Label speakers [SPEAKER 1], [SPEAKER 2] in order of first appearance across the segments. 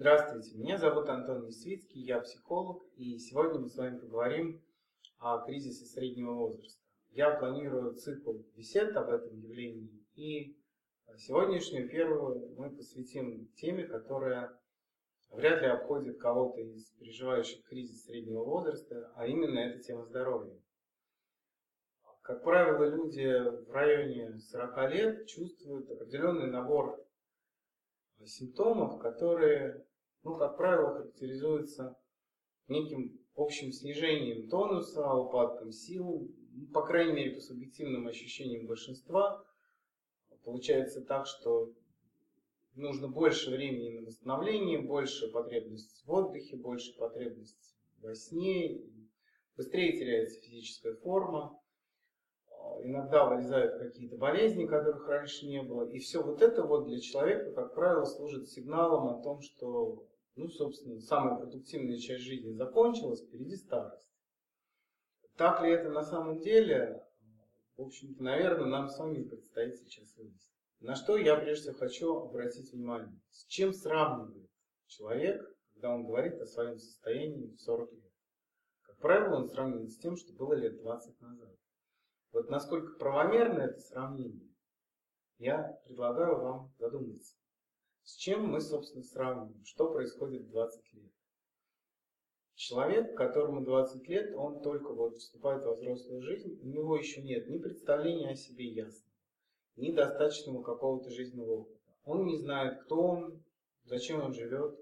[SPEAKER 1] Здравствуйте, меня зовут Антон Несвицкий, я психолог, и сегодня мы с вами поговорим о кризисе среднего возраста. Я планирую цикл бесед об этом явлении, и сегодняшнюю первую мы посвятим теме, которая вряд ли обходит кого-то из переживающих кризис среднего возраста, а именно это тема здоровья. Как правило, люди в районе 40 лет чувствуют определенный набор симптомов, которые, ну, как правило, характеризуются неким общим снижением тонуса, упадком сил, ну, по крайней мере, по субъективным ощущениям большинства. Получается так, что нужно больше времени на восстановление, больше потребность в отдыхе, больше потребность во сне, быстрее теряется физическая форма иногда вылезают какие-то болезни, которых раньше не было. И все вот это вот для человека, как правило, служит сигналом о том, что, ну, собственно, самая продуктивная часть жизни закончилась, впереди старость. Так ли это на самом деле? В общем-то, наверное, нам с вами предстоит сейчас выяснить. На что я прежде всего хочу обратить внимание. С чем сравнивает человек, когда он говорит о своем состоянии в 40 лет? Как правило, он сравнивает с тем, что было лет 20 назад. Вот насколько правомерно это сравнение, я предлагаю вам задуматься. С чем мы, собственно, сравниваем? Что происходит в 20 лет? Человек, которому 20 лет, он только вот вступает во взрослую жизнь, у него еще нет ни представления о себе ясного, ни достаточного какого-то жизненного опыта. Он не знает, кто он, зачем он живет,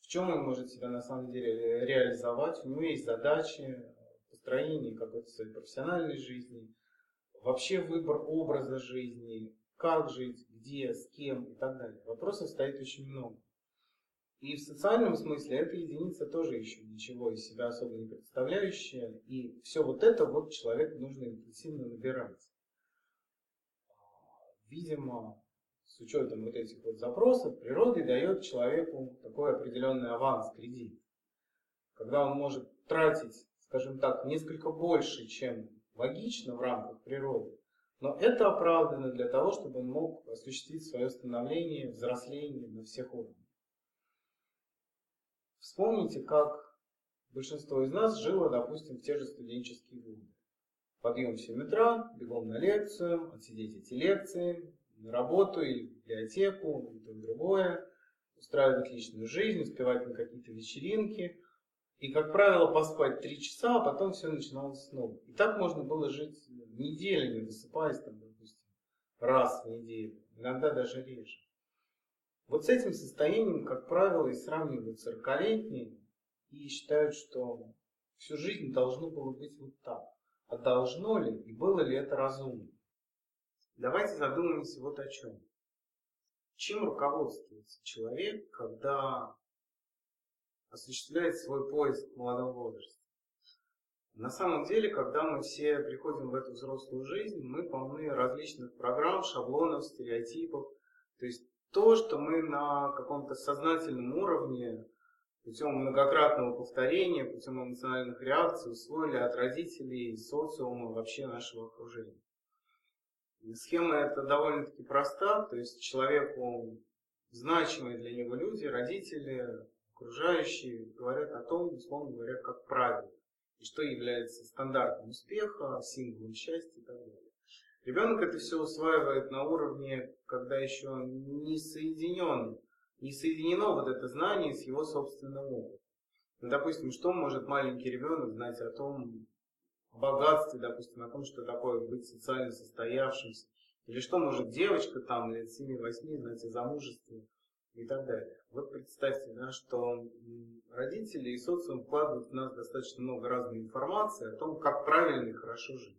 [SPEAKER 1] в чем он может себя на самом деле реализовать. У него есть задачи, построение какой-то своей профессиональной жизни – вообще выбор образа жизни, как жить, где, с кем и так далее. Вопросов стоит очень много. И в социальном смысле эта единица тоже еще ничего из себя особо не представляющая. И все вот это вот человеку нужно интенсивно набирать. Видимо, с учетом вот этих вот запросов, природа дает человеку такой определенный аванс, кредит. Когда он может тратить, скажем так, несколько больше, чем логично в рамках природы, но это оправдано для того, чтобы он мог осуществить свое становление, взросление на всех уровнях. Вспомните, как большинство из нас жило, допустим, в те же студенческие годы. Подъем в 7 утра, бегом на лекцию, отсидеть эти лекции, на работу или в библиотеку, и то и другое, устраивать личную жизнь, успевать на какие-то вечеринки, и, как правило, поспать три часа, а потом все начиналось снова. И так можно было жить неделями, высыпаясь там, допустим, раз в неделю, иногда даже реже. Вот с этим состоянием, как правило, и сравнивают 40-летние и считают, что всю жизнь должно было быть вот так. А должно ли и было ли это разумно? Давайте задумаемся вот о чем. Чем руководствуется человек, когда осуществляет свой поиск в молодом возрасте. На самом деле, когда мы все приходим в эту взрослую жизнь, мы полны различных программ, шаблонов, стереотипов. То есть то, что мы на каком-то сознательном уровне путем многократного повторения, путем эмоциональных реакций усвоили от родителей, социума, вообще нашего окружения. Схема эта довольно-таки проста, то есть человеку значимые для него люди, родители, окружающие говорят о том, условно говоря, как правило, и что является стандартом успеха, символом счастья и так далее. Ребенок это все усваивает на уровне, когда еще не соединен, не соединено вот это знание с его собственным опытом. Ну, допустим, что может маленький ребенок знать о том богатстве, допустим, о том, что такое быть социально состоявшимся, или что может девочка там лет 7-8 знать о замужестве, и так далее. Вот представьте, да, что родители и социум вкладывают в нас достаточно много разной информации о том, как правильно и хорошо жить.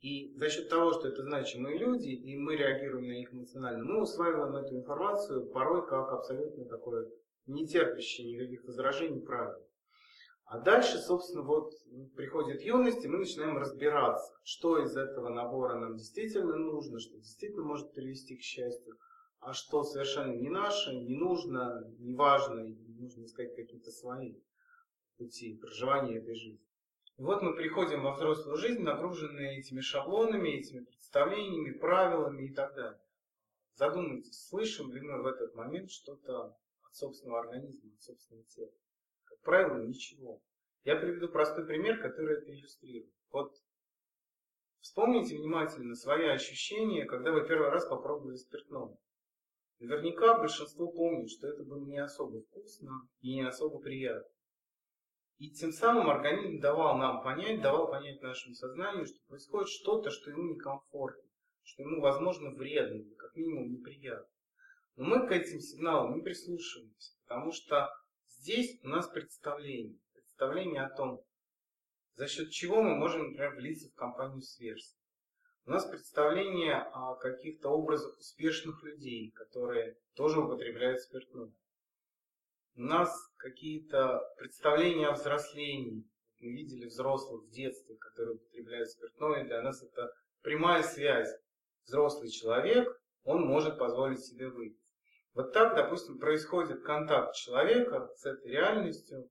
[SPEAKER 1] И за счет того, что это значимые люди, и мы реагируем на них эмоционально, мы усваиваем эту информацию порой как абсолютно такое не терпящее никаких возражений правило. А дальше, собственно, вот приходит юность, и мы начинаем разбираться, что из этого набора нам действительно нужно, что действительно может привести к счастью, что совершенно не наше, не нужно, не важно, нужно искать какие-то свои пути проживания этой жизни. И вот мы приходим во взрослую жизнь, нагруженные этими шаблонами, этими представлениями, правилами и так далее. Задумайтесь, слышим ли мы в этот момент что-то от собственного организма, от собственного тела? Как правило, ничего. Я приведу простой пример, который это иллюстрирует. Вот вспомните внимательно свои ощущения, когда вы первый раз попробовали спиртное. Наверняка большинство помнит, что это было не особо вкусно и не особо приятно. И тем самым организм давал нам понять, давал понять нашему сознанию, что происходит что-то, что ему некомфортно, что ему, возможно, вредно как минимум неприятно. Но мы к этим сигналам не прислушиваемся, потому что здесь у нас представление. Представление о том, за счет чего мы можем, например, влиться в компанию сверстников. У нас представление о каких-то образах успешных людей, которые тоже употребляют спиртное. У нас какие-то представления о взрослении. Мы видели взрослых в детстве, которые употребляют спиртное. Для нас это прямая связь. Взрослый человек, он может позволить себе выпить. Вот так, допустим, происходит контакт человека с этой реальностью,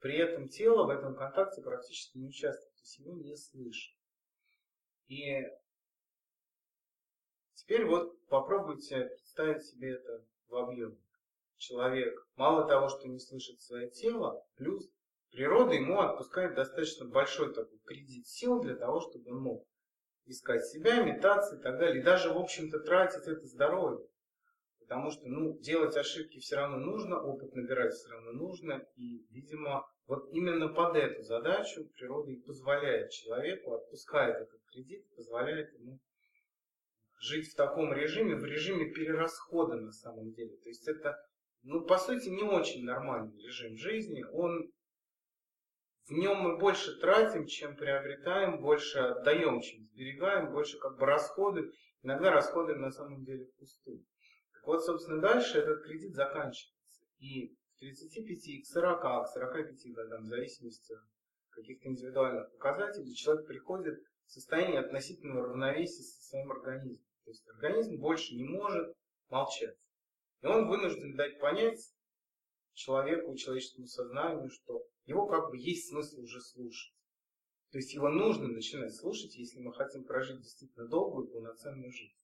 [SPEAKER 1] при этом тело в этом контакте практически не участвует, то есть его не слышит. И теперь вот попробуйте представить себе это в объеме. Человек мало того, что не слышит свое тело, плюс природа ему отпускает достаточно большой такой кредит сил для того, чтобы он мог искать себя, метаться и так далее. И даже, в общем-то, тратить это здоровье. Потому что, ну, делать ошибки все равно нужно, опыт набирать все равно нужно. И, видимо, вот именно под эту задачу природа и позволяет человеку, отпускает этот кредит, позволяет ему жить в таком режиме, в режиме перерасхода на самом деле. То есть это, ну, по сути, не очень нормальный режим жизни. Он в нем мы больше тратим, чем приобретаем, больше отдаем, чем сберегаем, больше как бы расходы. Иногда расходы на самом деле впустую. Так вот, собственно, дальше этот кредит заканчивается. И 35 к 40, к 45 годам, в зависимости от каких-то индивидуальных показателей, человек приходит в состояние относительного равновесия со своим организмом. То есть организм больше не может молчать. И он вынужден дать понять человеку, человеческому сознанию, что его как бы есть смысл уже слушать. То есть его нужно начинать слушать, если мы хотим прожить действительно долгую полноценную жизнь.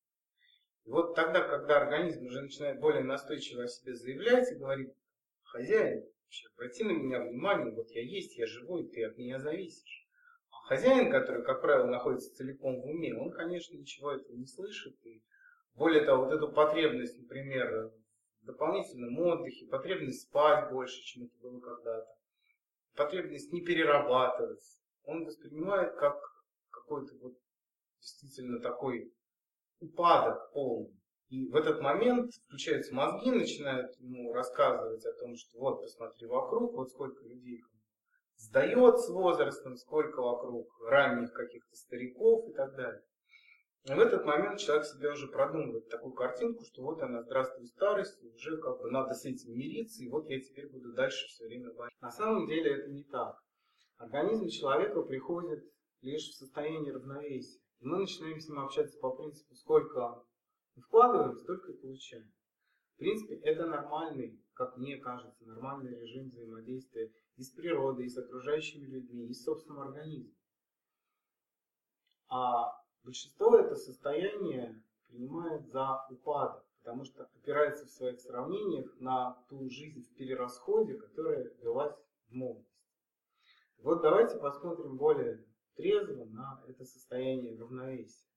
[SPEAKER 1] И вот тогда, когда организм уже начинает более настойчиво о себе заявлять и говорит, хозяин, вообще, обрати на меня внимание, вот я есть, я живой, ты от меня зависишь. А хозяин, который, как правило, находится целиком в уме, он, конечно, ничего этого не слышит. И более того, вот эту потребность, например, в дополнительном отдыхе, потребность спать больше, чем это было когда-то, потребность не перерабатывать, он воспринимает как какой-то вот действительно такой упадок полный. И в этот момент включаются мозги, начинают ему рассказывать о том, что вот посмотри вокруг, вот сколько людей сдает с возрастом, сколько вокруг ранних каких-то стариков и так далее. И в этот момент человек себе уже продумывает такую картинку, что вот она, здравствуй, старость, уже как бы надо с этим мириться, и вот я теперь буду дальше все время болеть. На самом деле это не так. Организм человека приходит лишь в состояние равновесия. И мы начинаем с ним общаться по принципу, сколько Вкладываем, столько и получаем. В принципе, это нормальный, как мне кажется, нормальный режим взаимодействия и с природой, и с окружающими людьми, и с собственным организмом. А большинство это состояние принимает за упадок, потому что опирается в своих сравнениях на ту жизнь в перерасходе, которая велась в молодости. Вот давайте посмотрим более трезво на это состояние равновесия.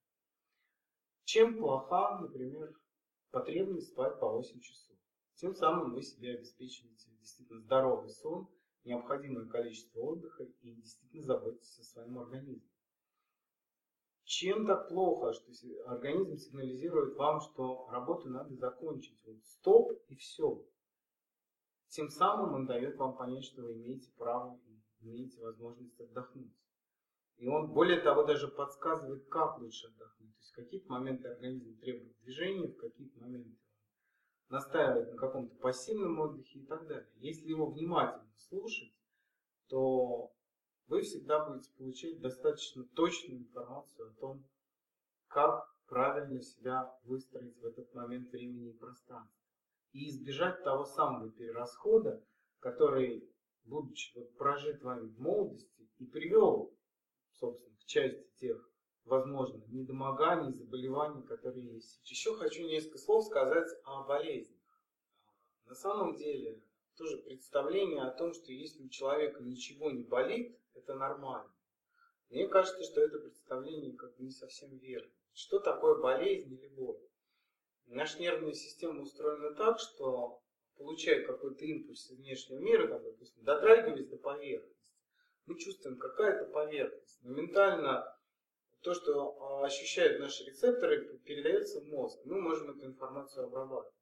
[SPEAKER 1] Чем плоха, например, потребность спать по 8 часов? Тем самым вы себе обеспечиваете действительно здоровый сон, необходимое количество отдыха и действительно заботитесь о своем организме. Чем так плохо, что организм сигнализирует вам, что работу надо закончить? Вот стоп и все. Тем самым он дает вам понять, что вы имеете право имеете возможность отдохнуть. И он, более того, даже подсказывает, как лучше отдохнуть. То есть в какие моменты организм требует движения, в какие моменты настаивает на каком-то пассивном отдыхе и так далее. Если его внимательно слушать, то вы всегда будете получать достаточно точную информацию о том, как правильно себя выстроить в этот момент времени и пространства. И избежать того самого перерасхода, который, будучи вот прожит вами в молодости, и привел собственно, к тех, возможно, недомоганий, заболеваний, которые есть. Еще хочу несколько слов сказать о болезнях. На самом деле, тоже представление о том, что если у человека ничего не болит, это нормально. Мне кажется, что это представление как бы не совсем верно. Что такое болезнь или боль? Наша нервная система устроена так, что получая какой-то импульс из внешнего мира, там, допустим, дотрагиваясь до поверхности, мы чувствуем какая-то поверхность. Моментально то, что а, ощущают наши рецепторы, передается в мозг. Мы можем эту информацию обрабатывать.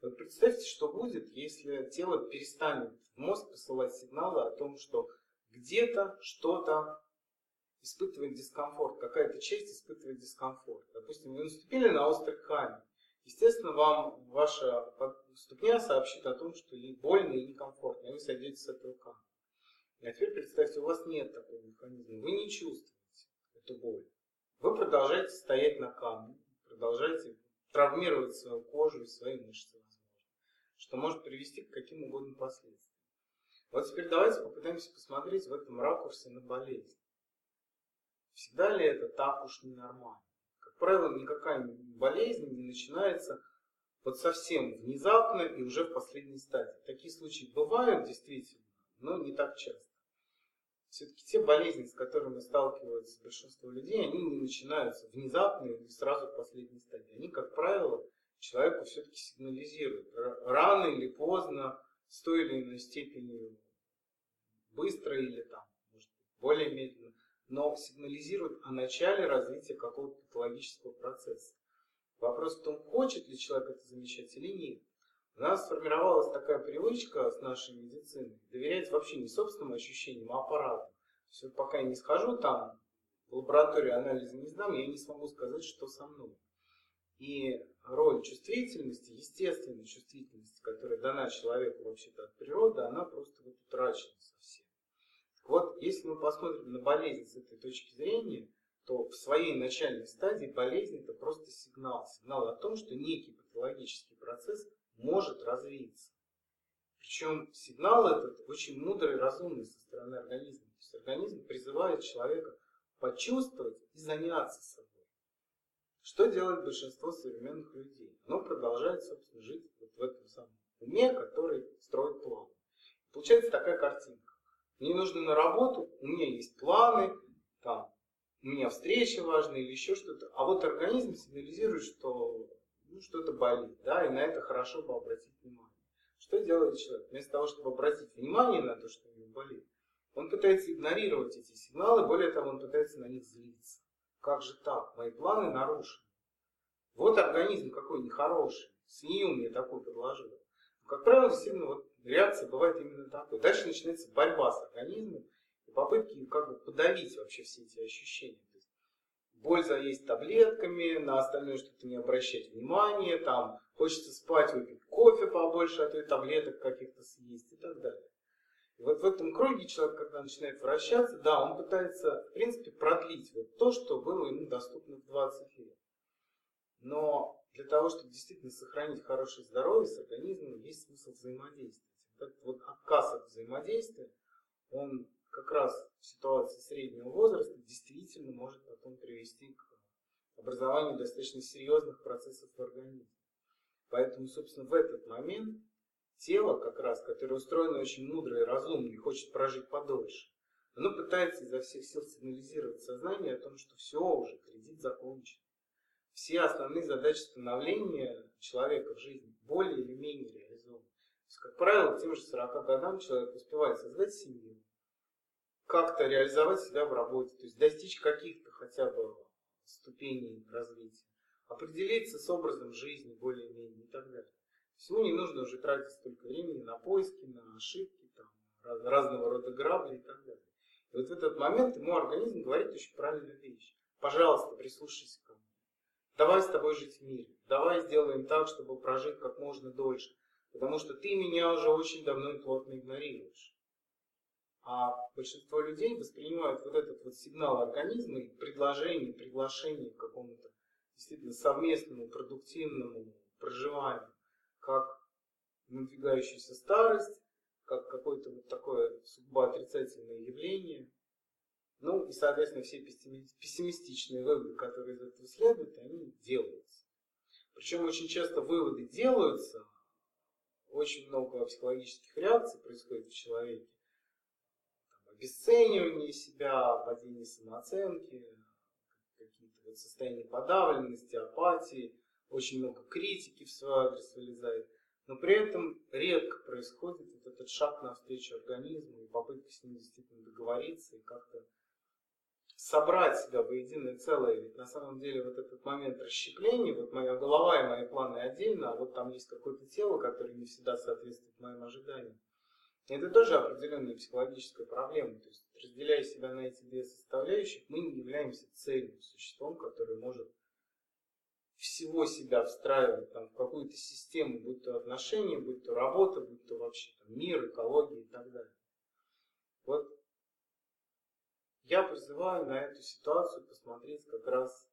[SPEAKER 1] Вот представьте, что будет, если тело перестанет в мозг посылать сигналы о том, что где-то что-то испытывает дискомфорт, какая-то часть испытывает дискомфорт. Допустим, вы наступили на острый камень. Естественно, вам ваша ступня сообщит о том, что ей больно и некомфортно, и вы сойдете с этого камня. А теперь представьте, у вас нет такого механизма, вы не чувствуете эту боль. Вы продолжаете стоять на камне, продолжаете травмировать свою кожу и свои мышцы, возможно, что может привести к каким угодно последствиям. Вот теперь давайте попытаемся посмотреть в этом ракурсе на болезнь. Всегда ли это так уж ненормально? Как правило, никакая болезнь не начинается вот совсем внезапно и уже в последней стадии. Такие случаи бывают действительно, но не так часто. Все-таки те болезни, с которыми сталкиваются большинство людей, они не начинаются внезапно или сразу в последней стадии. Они, как правило, человеку все-таки сигнализируют. Рано или поздно, с той или иной степени быстро или там, может, более медленно, но сигнализируют о начале развития какого-то патологического процесса. Вопрос в том, хочет ли человек это замечать или нет. У нас сформировалась такая привычка с нашей медициной доверять вообще не собственным ощущениям, а аппарату. Все, пока я не схожу там, в лабораторию анализа не сдам, я не смогу сказать, что со мной. И роль чувствительности, естественной чувствительности, которая дана человеку вообще-то от природы, она просто вот утрачена совсем. Так вот, если мы посмотрим на болезнь с этой точки зрения, то в своей начальной стадии болезнь это просто сигнал. Сигнал о том, что некий патологический процесс может развиться. Причем сигнал этот очень мудрый и разумный со стороны организма. То есть организм призывает человека почувствовать и заняться собой. Что делает большинство современных людей? Оно продолжает, собственно, жить вот в этом самом уме, который строит план. Получается такая картинка. Мне нужно на работу, у меня есть планы, там, у меня встреча важная или еще что-то. А вот организм сигнализирует, что ну, что-то болит, да, и на это хорошо бы обратить внимание. Что делает человек? Вместо того, чтобы обратить внимание на то, что у него болит, он пытается игнорировать эти сигналы, более того, он пытается на них злиться. Как же так? Мои планы нарушены. Вот организм какой нехороший. Свинью мне такой предложил. Как правило, действительно, вот реакция бывает именно такой. Дальше начинается борьба с организмом и попытки как бы подавить вообще все эти ощущения боль заесть таблетками, на остальное что-то не обращать внимания, там хочется спать, выпить кофе побольше, а то и таблеток каких-то съесть и так далее. И вот в этом круге человек, когда начинает вращаться, да, он пытается, в принципе, продлить вот то, что было ему доступно в 20 лет. Но для того, чтобы действительно сохранить хорошее здоровье с организмом, есть смысл взаимодействовать. Вот вот отказ от взаимодействия, он как раз в ситуации среднего возраста действительно может потом привести к образованию достаточно серьезных процессов в организме. Поэтому, собственно, в этот момент тело, как раз, которое устроено очень мудро и разумно и хочет прожить подольше, оно пытается изо всех сил сигнализировать сознание о том, что все уже, кредит закончен. Все основные задачи становления человека в жизни более или менее реализованы. То есть, как правило, к тем же 40 годам человек успевает создать семью, как-то реализовать себя в работе, то есть достичь каких-то хотя бы ступеней развития, определиться с образом жизни более-менее и так далее. Всему не нужно уже тратить столько времени на поиски, на ошибки, там, разного рода грабли и так далее. И вот в этот момент ему организм говорит очень правильную вещь. Пожалуйста, прислушайся ко мне. Давай с тобой жить в мире. Давай сделаем так, чтобы прожить как можно дольше. Потому что ты меня уже очень давно и плотно игнорируешь. А большинство людей воспринимают вот этот вот сигнал организма и предложение, приглашение к какому-то действительно совместному, продуктивному проживанию, как надвигающуюся старость, как какое-то вот такое судьба отрицательное явление. Ну и, соответственно, все пессимистичные выводы, которые из этого следуют, они делаются. Причем очень часто выводы делаются очень много психологических реакций происходит в человеке. Там, обесценивание себя, падение самооценки, какие-то вот состояния подавленности, апатии, очень много критики в свой адрес вылезает. Но при этом редко происходит вот этот шаг навстречу организму и попытка с ним действительно договориться и как-то собрать себя в единое целое. Ведь на самом деле вот этот момент расщепления, вот моя голова и мои планы отдельно, а вот там есть какое-то тело, которое не всегда соответствует моим ожиданиям. Это тоже определенная психологическая проблема. То есть, разделяя себя на эти две составляющих, мы не являемся цельным существом, которое может всего себя встраивать там, в какую-то систему, будь то отношения, будь то работа, будь то вообще там, мир, экология и так далее. Вот я призываю на эту ситуацию посмотреть как раз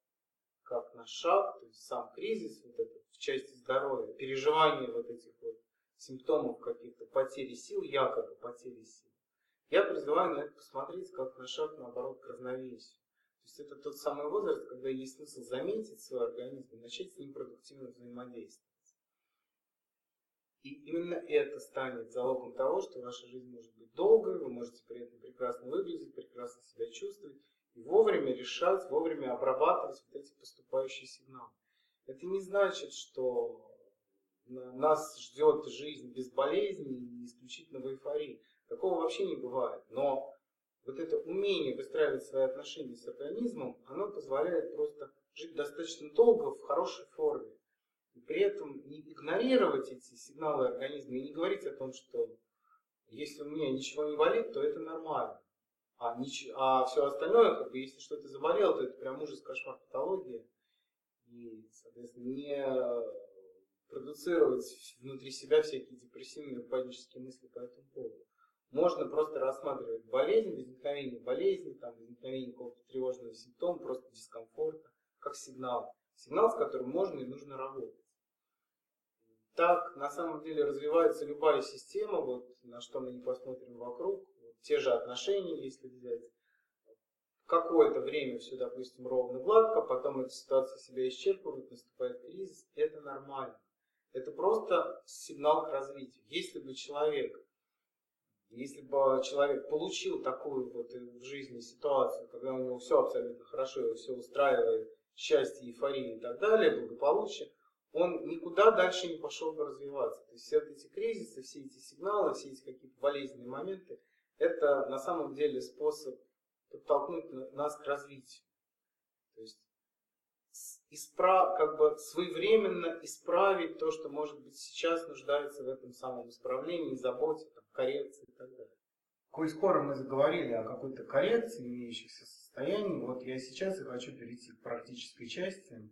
[SPEAKER 1] как на шаг, то есть сам кризис вот этот в части здоровья, переживание вот этих вот симптомов каких-то потери сил, якобы потери сил. Я призываю на это посмотреть как на шаг, наоборот, к равновесию. То есть это тот самый возраст, когда есть смысл заметить свой организм и начать с ним продуктивно взаимодействовать. И именно это станет залогом того, что ваша жизнь может быть долгой, вы можете при этом прекрасно выглядеть, прекрасно себя чувствовать и вовремя решать, вовремя обрабатывать вот эти поступающие сигналы. Это не значит, что нас ждет жизнь без болезней исключительно в эйфории. Такого вообще не бывает. Но вот это умение выстраивать свои отношения с организмом, оно позволяет просто жить достаточно долго в хорошей форме. И при этом не игнорировать эти сигналы организма и не говорить о том, что если у меня ничего не болит, то это нормально. А, нич... а все остальное, как бы, если что-то заболело, то это прям ужас, кошмар, патология. И, соответственно, не продуцировать внутри себя всякие депрессивные панические мысли по этому поводу. Можно просто рассматривать болезнь, возникновение болезни, там, возникновение какого-то тревожного симптома, просто дискомфорта, как сигнал. Сигнал, с которым можно и нужно работать. Так, на самом деле, развивается любая система, вот на что мы не посмотрим вокруг, вот, те же отношения, если взять. Какое-то время все, допустим, ровно гладко, потом эта ситуация себя исчерпывает, наступает кризис, это нормально. Это просто сигнал к развитию. Если бы человек, если бы человек получил такую вот в жизни ситуацию, когда у него все абсолютно хорошо, его все устраивает, счастье, эйфория и так далее, благополучие, он никуда дальше не пошел бы развиваться. То есть все эти кризисы, все эти сигналы, все эти какие-то болезненные моменты, это на самом деле способ подтолкнуть нас к развитию. То есть исправ, как бы своевременно исправить то, что, может быть, сейчас нуждается в этом самом исправлении, заботе, там, коррекции и так далее. Коль скоро мы заговорили о какой-то коррекции имеющихся состояний, вот я сейчас и хочу перейти к практической части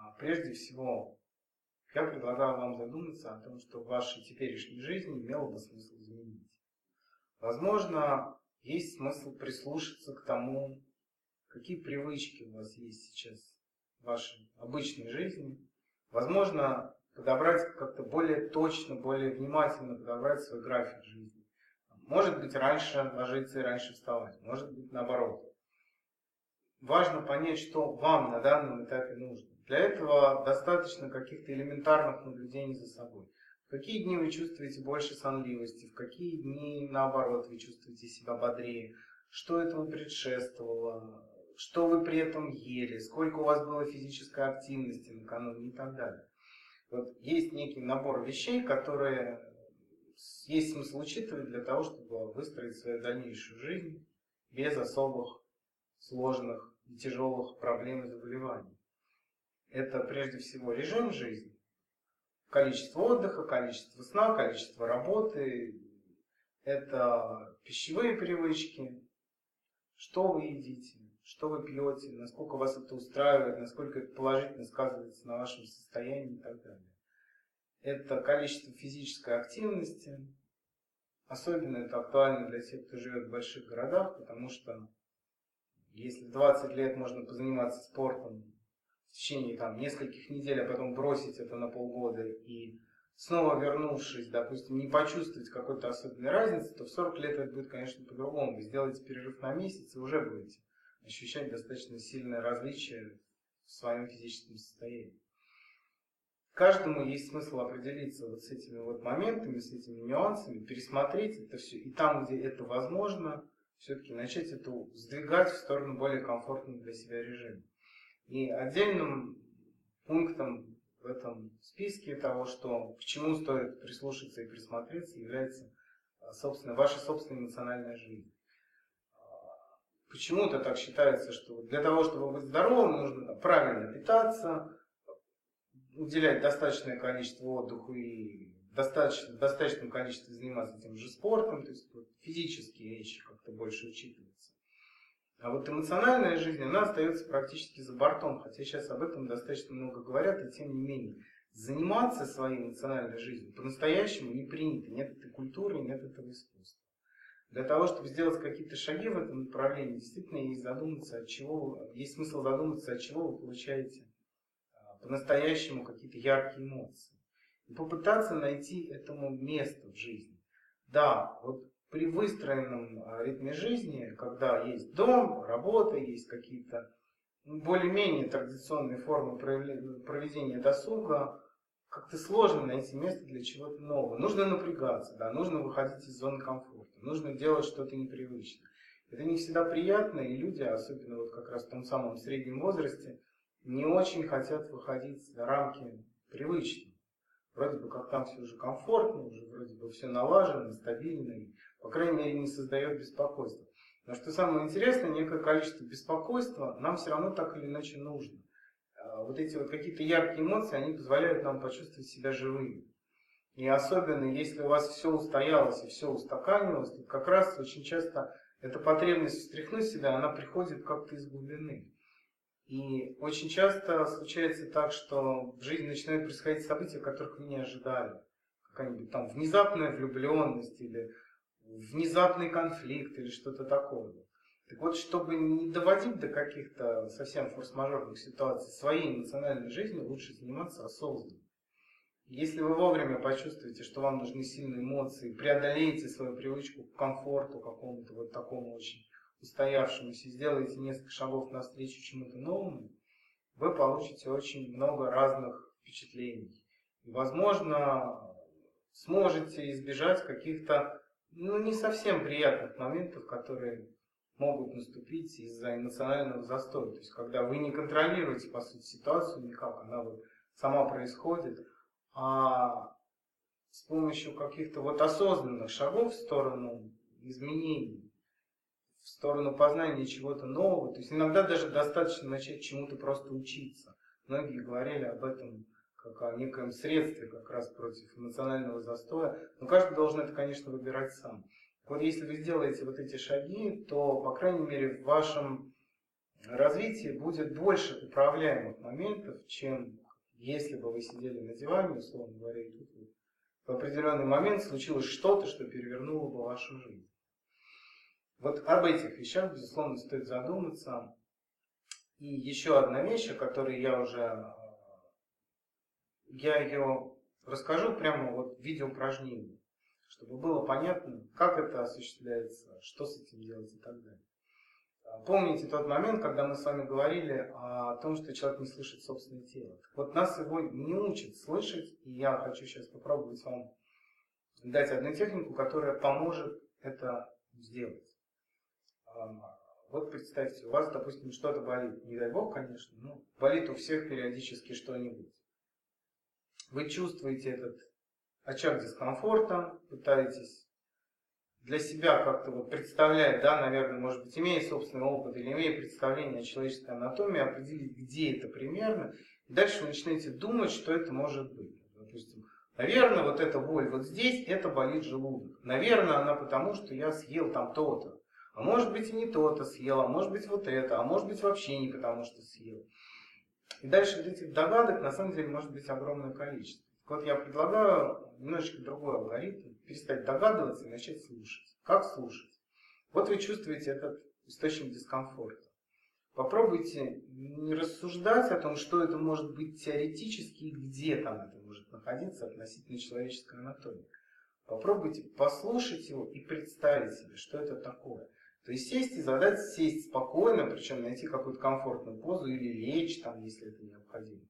[SPEAKER 1] а, прежде всего, я предлагаю вам задуматься о том, что в вашей теперешней жизни имело бы смысл изменить. Возможно, есть смысл прислушаться к тому, какие привычки у вас есть сейчас в вашей обычной жизни. Возможно, подобрать как-то более точно, более внимательно подобрать свой график жизни. Может быть, раньше ложиться и раньше вставать, может быть, наоборот. Важно понять, что вам на данном этапе нужно. Для этого достаточно каких-то элементарных наблюдений за собой. В какие дни вы чувствуете больше сонливости, в какие дни, наоборот, вы чувствуете себя бодрее, что этому предшествовало, что вы при этом ели, сколько у вас было физической активности накануне и так далее. Вот есть некий набор вещей, которые есть смысл учитывать для того, чтобы выстроить свою дальнейшую жизнь без особых сложных и тяжелых проблем и заболеваний это прежде всего режим жизни, количество отдыха, количество сна, количество работы, это пищевые привычки, что вы едите, что вы пьете, насколько вас это устраивает, насколько это положительно сказывается на вашем состоянии и так далее. Это количество физической активности, особенно это актуально для тех, кто живет в больших городах, потому что если 20 лет можно позаниматься спортом в течение там, нескольких недель, а потом бросить это на полгода и снова вернувшись, допустим, не почувствовать какой-то особенной разницы, то в 40 лет это будет, конечно, по-другому. Вы сделаете перерыв на месяц и уже будете ощущать достаточно сильное различие в своем физическом состоянии. каждому есть смысл определиться вот с этими вот моментами, с этими нюансами, пересмотреть это все, и там, где это возможно, все-таки начать это сдвигать в сторону более комфортного для себя режима. И отдельным пунктом в этом списке того, что к чему стоит прислушаться и присмотреться, является а, собственно, ваша собственная эмоциональная жизнь. Почему-то так считается, что для того, чтобы быть здоровым, нужно правильно питаться, уделять достаточное количество отдыху и достаточно, достаточном количестве заниматься тем же спортом, то есть вот, физические вещи как-то больше учитываются. А вот эмоциональная жизнь, она остается практически за бортом, хотя сейчас об этом достаточно много говорят, и тем не менее. Заниматься своей эмоциональной жизнью по-настоящему не принято. Нет этой культуры, нет этого искусства. Для того, чтобы сделать какие-то шаги в этом направлении, действительно есть задуматься, от чего, есть смысл задуматься, от чего вы получаете а, по-настоящему какие-то яркие эмоции. И попытаться найти этому место в жизни. Да, вот при выстроенном а, ритме жизни, когда есть дом, работа, есть какие-то более-менее традиционные формы проведения досуга, как-то сложно найти место для чего-то нового. Нужно напрягаться, да, нужно выходить из зоны комфорта, нужно делать что-то непривычное. Это не всегда приятно, и люди, особенно вот как раз в том самом среднем возрасте, не очень хотят выходить за рамки привычного. Вроде бы как там все уже комфортно, уже вроде бы все налажено, стабильно, и, по крайней мере, не создает беспокойства. Но что самое интересное, некое количество беспокойства нам все равно так или иначе нужно. А, вот эти вот какие-то яркие эмоции, они позволяют нам почувствовать себя живыми. И особенно, если у вас все устоялось и все устаканилось, то как раз очень часто эта потребность встряхнуть себя, она приходит как-то из глубины. И очень часто случается так, что в жизни начинают происходить события, которых вы не ожидали. Какая-нибудь там внезапная влюбленность или внезапный конфликт или что-то такое. Так вот, чтобы не доводить до каких-то совсем форс-мажорных ситуаций своей эмоциональной жизни, лучше заниматься осознанно. Если вы вовремя почувствуете, что вам нужны сильные эмоции, преодолеете свою привычку к комфорту какому-то вот такому очень устоявшемуся, сделаете несколько шагов навстречу чему-то новому, вы получите очень много разных впечатлений. И, возможно, сможете избежать каких-то ну, не совсем приятных моментов, которые могут наступить из-за эмоционального застоя. То есть, когда вы не контролируете, по сути, ситуацию никак, она вот сама происходит, а с помощью каких-то вот осознанных шагов в сторону изменений, в сторону познания чего-то нового, то есть иногда даже достаточно начать чему-то просто учиться. Многие говорили об этом как о некоем средстве как раз против эмоционального застоя. Но каждый должен это, конечно, выбирать сам. Вот если вы сделаете вот эти шаги, то, по крайней мере, в вашем развитии будет больше управляемых моментов, чем если бы вы сидели на диване, условно говоря, и тут в определенный момент случилось что-то, что перевернуло бы вашу жизнь. Вот об этих вещах, безусловно, стоит задуматься. И еще одна вещь, о которой я уже я ее расскажу прямо вот в виде упражнений, чтобы было понятно, как это осуществляется, что с этим делать и так далее. А, помните тот момент, когда мы с вами говорили о том, что человек не слышит собственное тело. Вот нас его не учат слышать, и я хочу сейчас попробовать вам дать одну технику, которая поможет это сделать. А, вот представьте, у вас, допустим, что-то болит. Не дай бог, конечно, но болит у всех периодически что-нибудь. Вы чувствуете этот очаг дискомфорта, пытаетесь для себя как-то вот представлять, да, наверное, может быть, имея собственный опыт или имея представление о человеческой анатомии, определить, где это примерно, и дальше вы начинаете думать, что это может быть. Допустим, наверное, вот эта боль вот здесь, это болит желудок. Наверное, она потому, что я съел там то-то. А может быть и не то-то съел, а может быть вот это, а может быть вообще не потому, что съел. И дальше вот этих догадок на самом деле может быть огромное количество. Вот я предлагаю немножечко другой алгоритм, перестать догадываться и начать слушать. Как слушать? Вот вы чувствуете этот источник дискомфорта. Попробуйте не рассуждать о том, что это может быть теоретически и где там это может находиться относительно человеческой анатомии. Попробуйте послушать его и представить себе, что это такое. То есть сесть и задать, сесть спокойно, причем найти какую-то комфортную позу или лечь там, если это необходимо.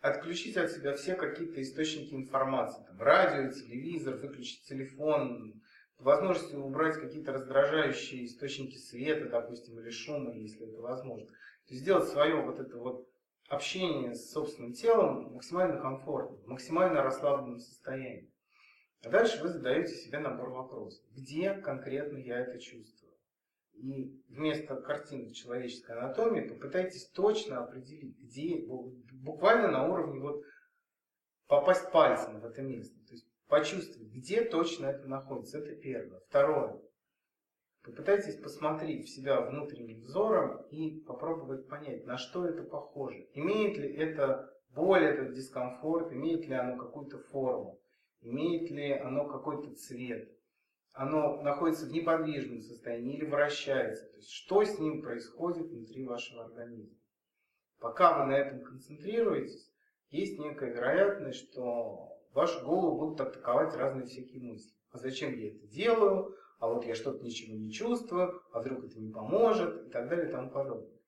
[SPEAKER 1] Отключить от себя все какие-то источники информации. Там, радио, телевизор, выключить телефон, возможность убрать какие-то раздражающие источники света, допустим, или шума, если это возможно. То есть сделать свое вот это вот общение с собственным телом максимально комфортным, максимально расслабленном состоянии. А дальше вы задаете себе набор вопросов. Где конкретно я это чувствую? И вместо картинок человеческой анатомии попытайтесь точно определить, где, буквально на уровне вот попасть пальцем в это место. То есть почувствовать, где точно это находится. Это первое. Второе. Попытайтесь посмотреть в себя внутренним взором и попробовать понять, на что это похоже. Имеет ли это боль, этот дискомфорт, имеет ли оно какую-то форму, имеет ли оно какой-то цвет оно находится в неподвижном состоянии или вращается. То есть что с ним происходит внутри вашего организма. Пока вы на этом концентрируетесь, есть некая вероятность, что вашу голову будут атаковать разные всякие мысли. А зачем я это делаю? А вот я что-то ничего не чувствую, а вдруг это не поможет и так далее и тому подобное.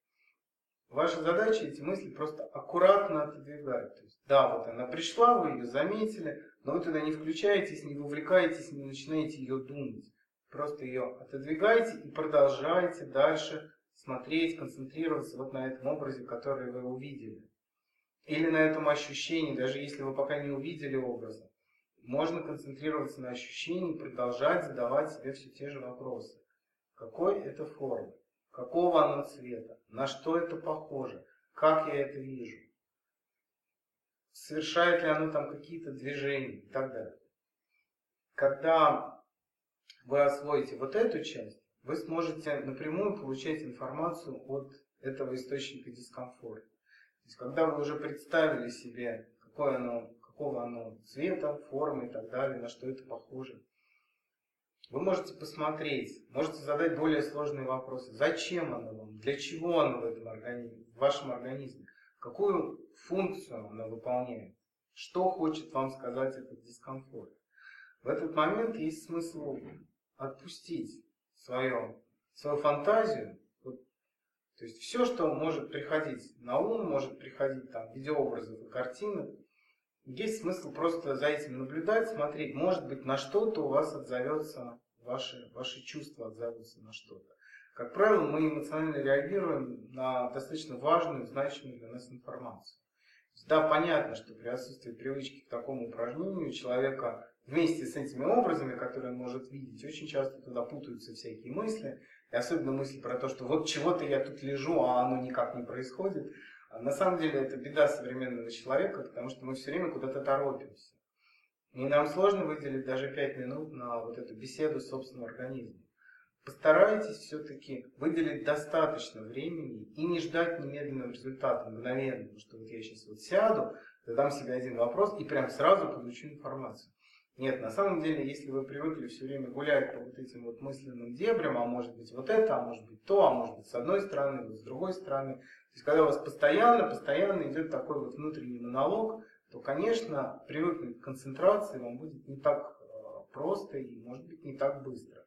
[SPEAKER 1] Ваша задача эти мысли просто аккуратно отодвигать. То есть, да, вот она пришла, вы ее заметили, но вы туда не включаетесь, не вовлекаетесь, не начинаете ее думать. Просто ее отодвигаете и продолжаете дальше смотреть, концентрироваться вот на этом образе, который вы увидели. Или на этом ощущении, даже если вы пока не увидели образа. Можно концентрироваться на ощущении, продолжать задавать себе все те же вопросы. Какой это формы? Какого оно цвета? На что это похоже? Как я это вижу? Совершает ли оно там какие-то движения и так далее. Когда вы освоите вот эту часть, вы сможете напрямую получать информацию от этого источника дискомфорта. То есть, когда вы уже представили себе, какое оно, какого оно цвета, формы и так далее, на что это похоже, вы можете посмотреть, можете задать более сложные вопросы. Зачем оно вам? Для чего оно в этом организме, в вашем организме? Какую функцию она выполняет? Что хочет вам сказать этот дискомфорт? В этот момент есть смысл отпустить свое, свою фантазию. Вот, то есть все, что может приходить на ум, может приходить там, в виде образов и картинок, есть смысл просто за этим наблюдать, смотреть. Может быть, на что-то у вас отзовется, ваши, ваши чувства отзовутся на что-то. Как правило, мы эмоционально реагируем на достаточно важную, значимую для нас информацию. Да, понятно, что при отсутствии привычки к такому упражнению человека вместе с этими образами, которые он может видеть, очень часто туда путаются всякие мысли, и особенно мысли про то, что вот чего-то я тут лежу, а оно никак не происходит. А на самом деле это беда современного человека, потому что мы все время куда-то торопимся. И нам сложно выделить даже 5 минут на вот эту беседу с собственным организмом постарайтесь все-таки выделить достаточно времени и не ждать немедленного результата, мгновенного, что вот я сейчас вот сяду, задам себе один вопрос и прям сразу получу информацию. Нет, на самом деле, если вы привыкли все время гулять по вот этим вот мысленным дебрям, а может быть вот это, а может быть то, а может быть с одной стороны, вот с другой стороны, то есть когда у вас постоянно, постоянно идет такой вот внутренний монолог, то, конечно, привыкнуть к концентрации вам будет не так э, просто и, может быть, не так быстро.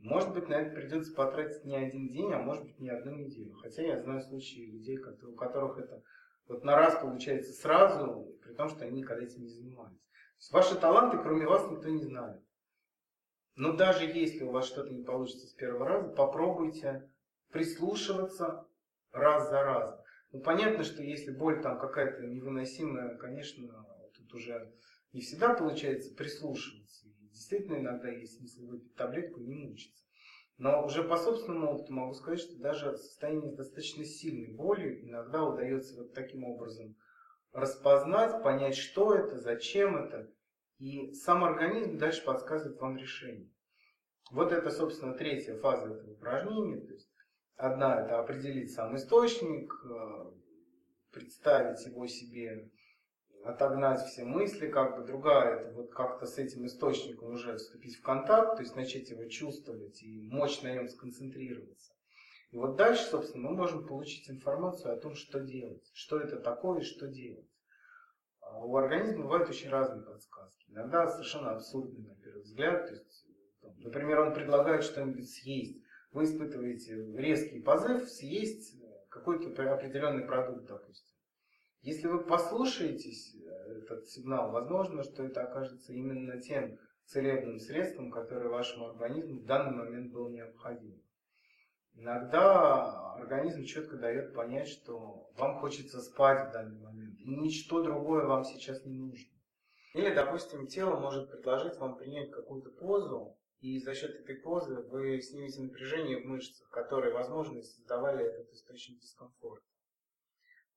[SPEAKER 1] Может быть, на это придется потратить не один день, а может быть, не одну неделю. Хотя я знаю случаи людей, у которых это вот на раз получается сразу, при том, что они никогда этим не занимались. То есть ваши таланты, кроме вас, никто не знает. Но даже если у вас что-то не получится с первого раза, попробуйте прислушиваться раз за разом. Ну, понятно, что если боль там какая-то невыносимая, конечно, тут уже не всегда получается прислушиваться действительно иногда есть смысл выпить таблетку и не мучиться. Но уже по собственному опыту могу сказать, что даже в состоянии достаточно сильной боли иногда удается вот таким образом распознать, понять, что это, зачем это. И сам организм дальше подсказывает вам решение. Вот это, собственно, третья фаза этого упражнения. То есть одна это определить сам источник, э, представить его себе отогнать все мысли, как бы другая, это вот как-то с этим источником уже вступить в контакт, то есть начать его чувствовать и мощь на нем сконцентрироваться. И вот дальше, собственно, мы можем получить информацию о том, что делать, что это такое и что делать. А у организма бывают очень разные подсказки. Иногда совершенно абсурдные, на первый взгляд. То есть, например, он предлагает что-нибудь съесть. Вы испытываете резкий позыв съесть какой-то определенный продукт, допустим. Если вы послушаетесь э, этот сигнал, возможно, что это окажется именно тем целебным средством, которое вашему организму в данный момент было необходимо. Иногда организм четко дает понять, что вам хочется спать в данный момент, и ничто другое вам сейчас не нужно. Или, допустим, тело может предложить вам принять какую-то позу, и за счет этой позы вы снимете напряжение в мышцах, которые, возможно, создавали этот источник дискомфорта.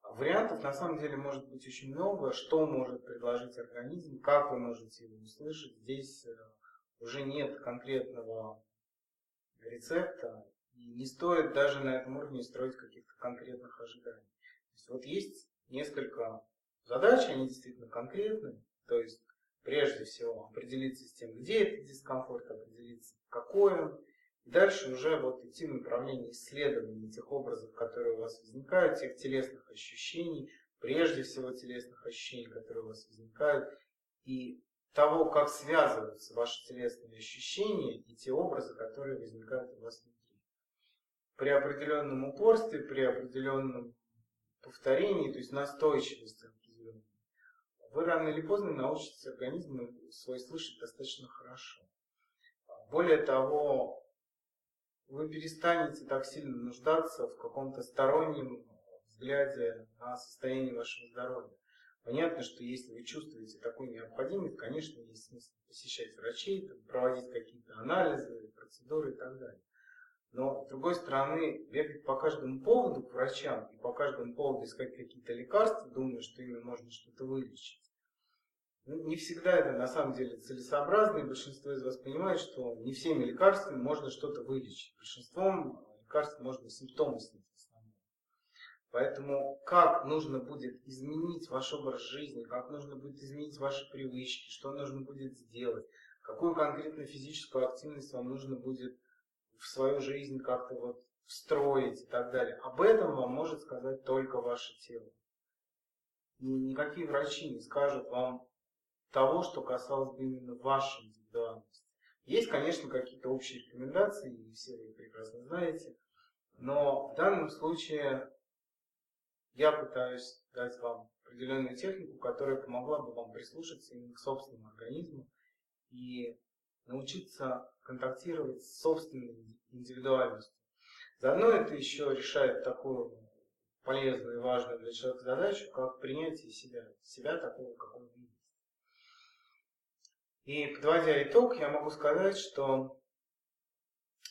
[SPEAKER 1] Вариантов на самом деле может быть очень много, что может предложить организм, как вы можете его услышать. Здесь э, уже нет конкретного рецепта, и не стоит даже на этом уровне строить каких-то конкретных ожиданий. То есть вот есть несколько задач, они действительно конкретные, то есть прежде всего определиться с тем, где этот дискомфорт, определиться, какой он, дальше уже вот идти в направлении исследования тех образов, которые у вас возникают, тех телесных ощущений, прежде всего телесных ощущений, которые у вас возникают, и того, как связываются ваши телесные ощущения и те образы, которые возникают у вас внутри. При определенном упорстве, при определенном повторении, то есть настойчивости определенной, вы рано или поздно научитесь организм свой слышать достаточно хорошо. Более того, вы перестанете так сильно нуждаться в каком-то стороннем взгляде на состояние вашего здоровья. Понятно, что если вы чувствуете такую необходимость, конечно, есть смысл посещать врачей, проводить какие-то анализы, процедуры и так далее. Но, с другой стороны, бегать по каждому поводу к врачам и по каждому поводу искать какие-то лекарства, думая, что ими можно что-то вылечить, не всегда это на самом деле целесообразно, и большинство из вас понимает, что не всеми лекарствами можно что-то вылечить. Большинством лекарств можно симптомы снять в основном. Поэтому как нужно будет изменить ваш образ жизни, как нужно будет изменить ваши привычки, что нужно будет сделать, какую конкретно физическую активность вам нужно будет в свою жизнь как-то вот встроить и так далее. Об этом вам может сказать только ваше тело. И никакие врачи не скажут вам того, что касалось бы именно вашей индивидуальности. Есть, конечно, какие-то общие рекомендации, и все вы прекрасно знаете, но в данном случае я пытаюсь дать вам определенную технику, которая помогла бы вам прислушаться именно к собственному организму и научиться контактировать с собственной индивидуальностью. Заодно это еще решает такую полезную и важную для человека задачу, как принятие себя, себя такого, как он видит. И подводя итог, я могу сказать, что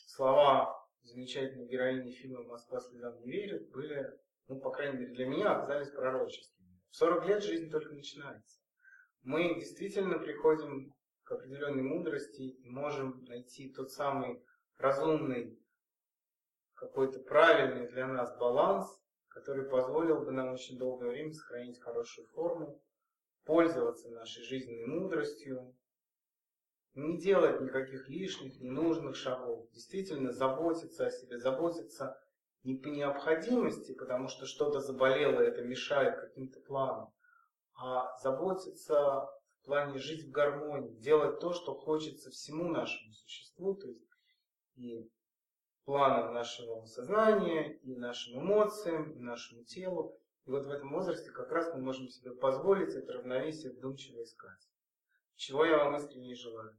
[SPEAKER 1] слова замечательной героини фильма «Москва слезам не верит» были, ну, по крайней мере, для меня оказались пророческими. В 40 лет жизнь только начинается. Мы действительно приходим к определенной мудрости и можем найти тот самый разумный, какой-то правильный для нас баланс, который позволил бы нам очень долгое время сохранить хорошую форму, пользоваться нашей жизненной мудростью, не делать никаких лишних, ненужных шагов, действительно заботиться о себе, заботиться не по необходимости, потому что что-то заболело, это мешает каким-то планам, а заботиться в плане жить в гармонии, делать то, что хочется всему нашему существу, то есть и планам нашего сознания, и нашим эмоциям, и нашему телу. И вот в этом возрасте как раз мы можем себе позволить это равновесие вдумчиво искать. Чего я вам искренне желаю.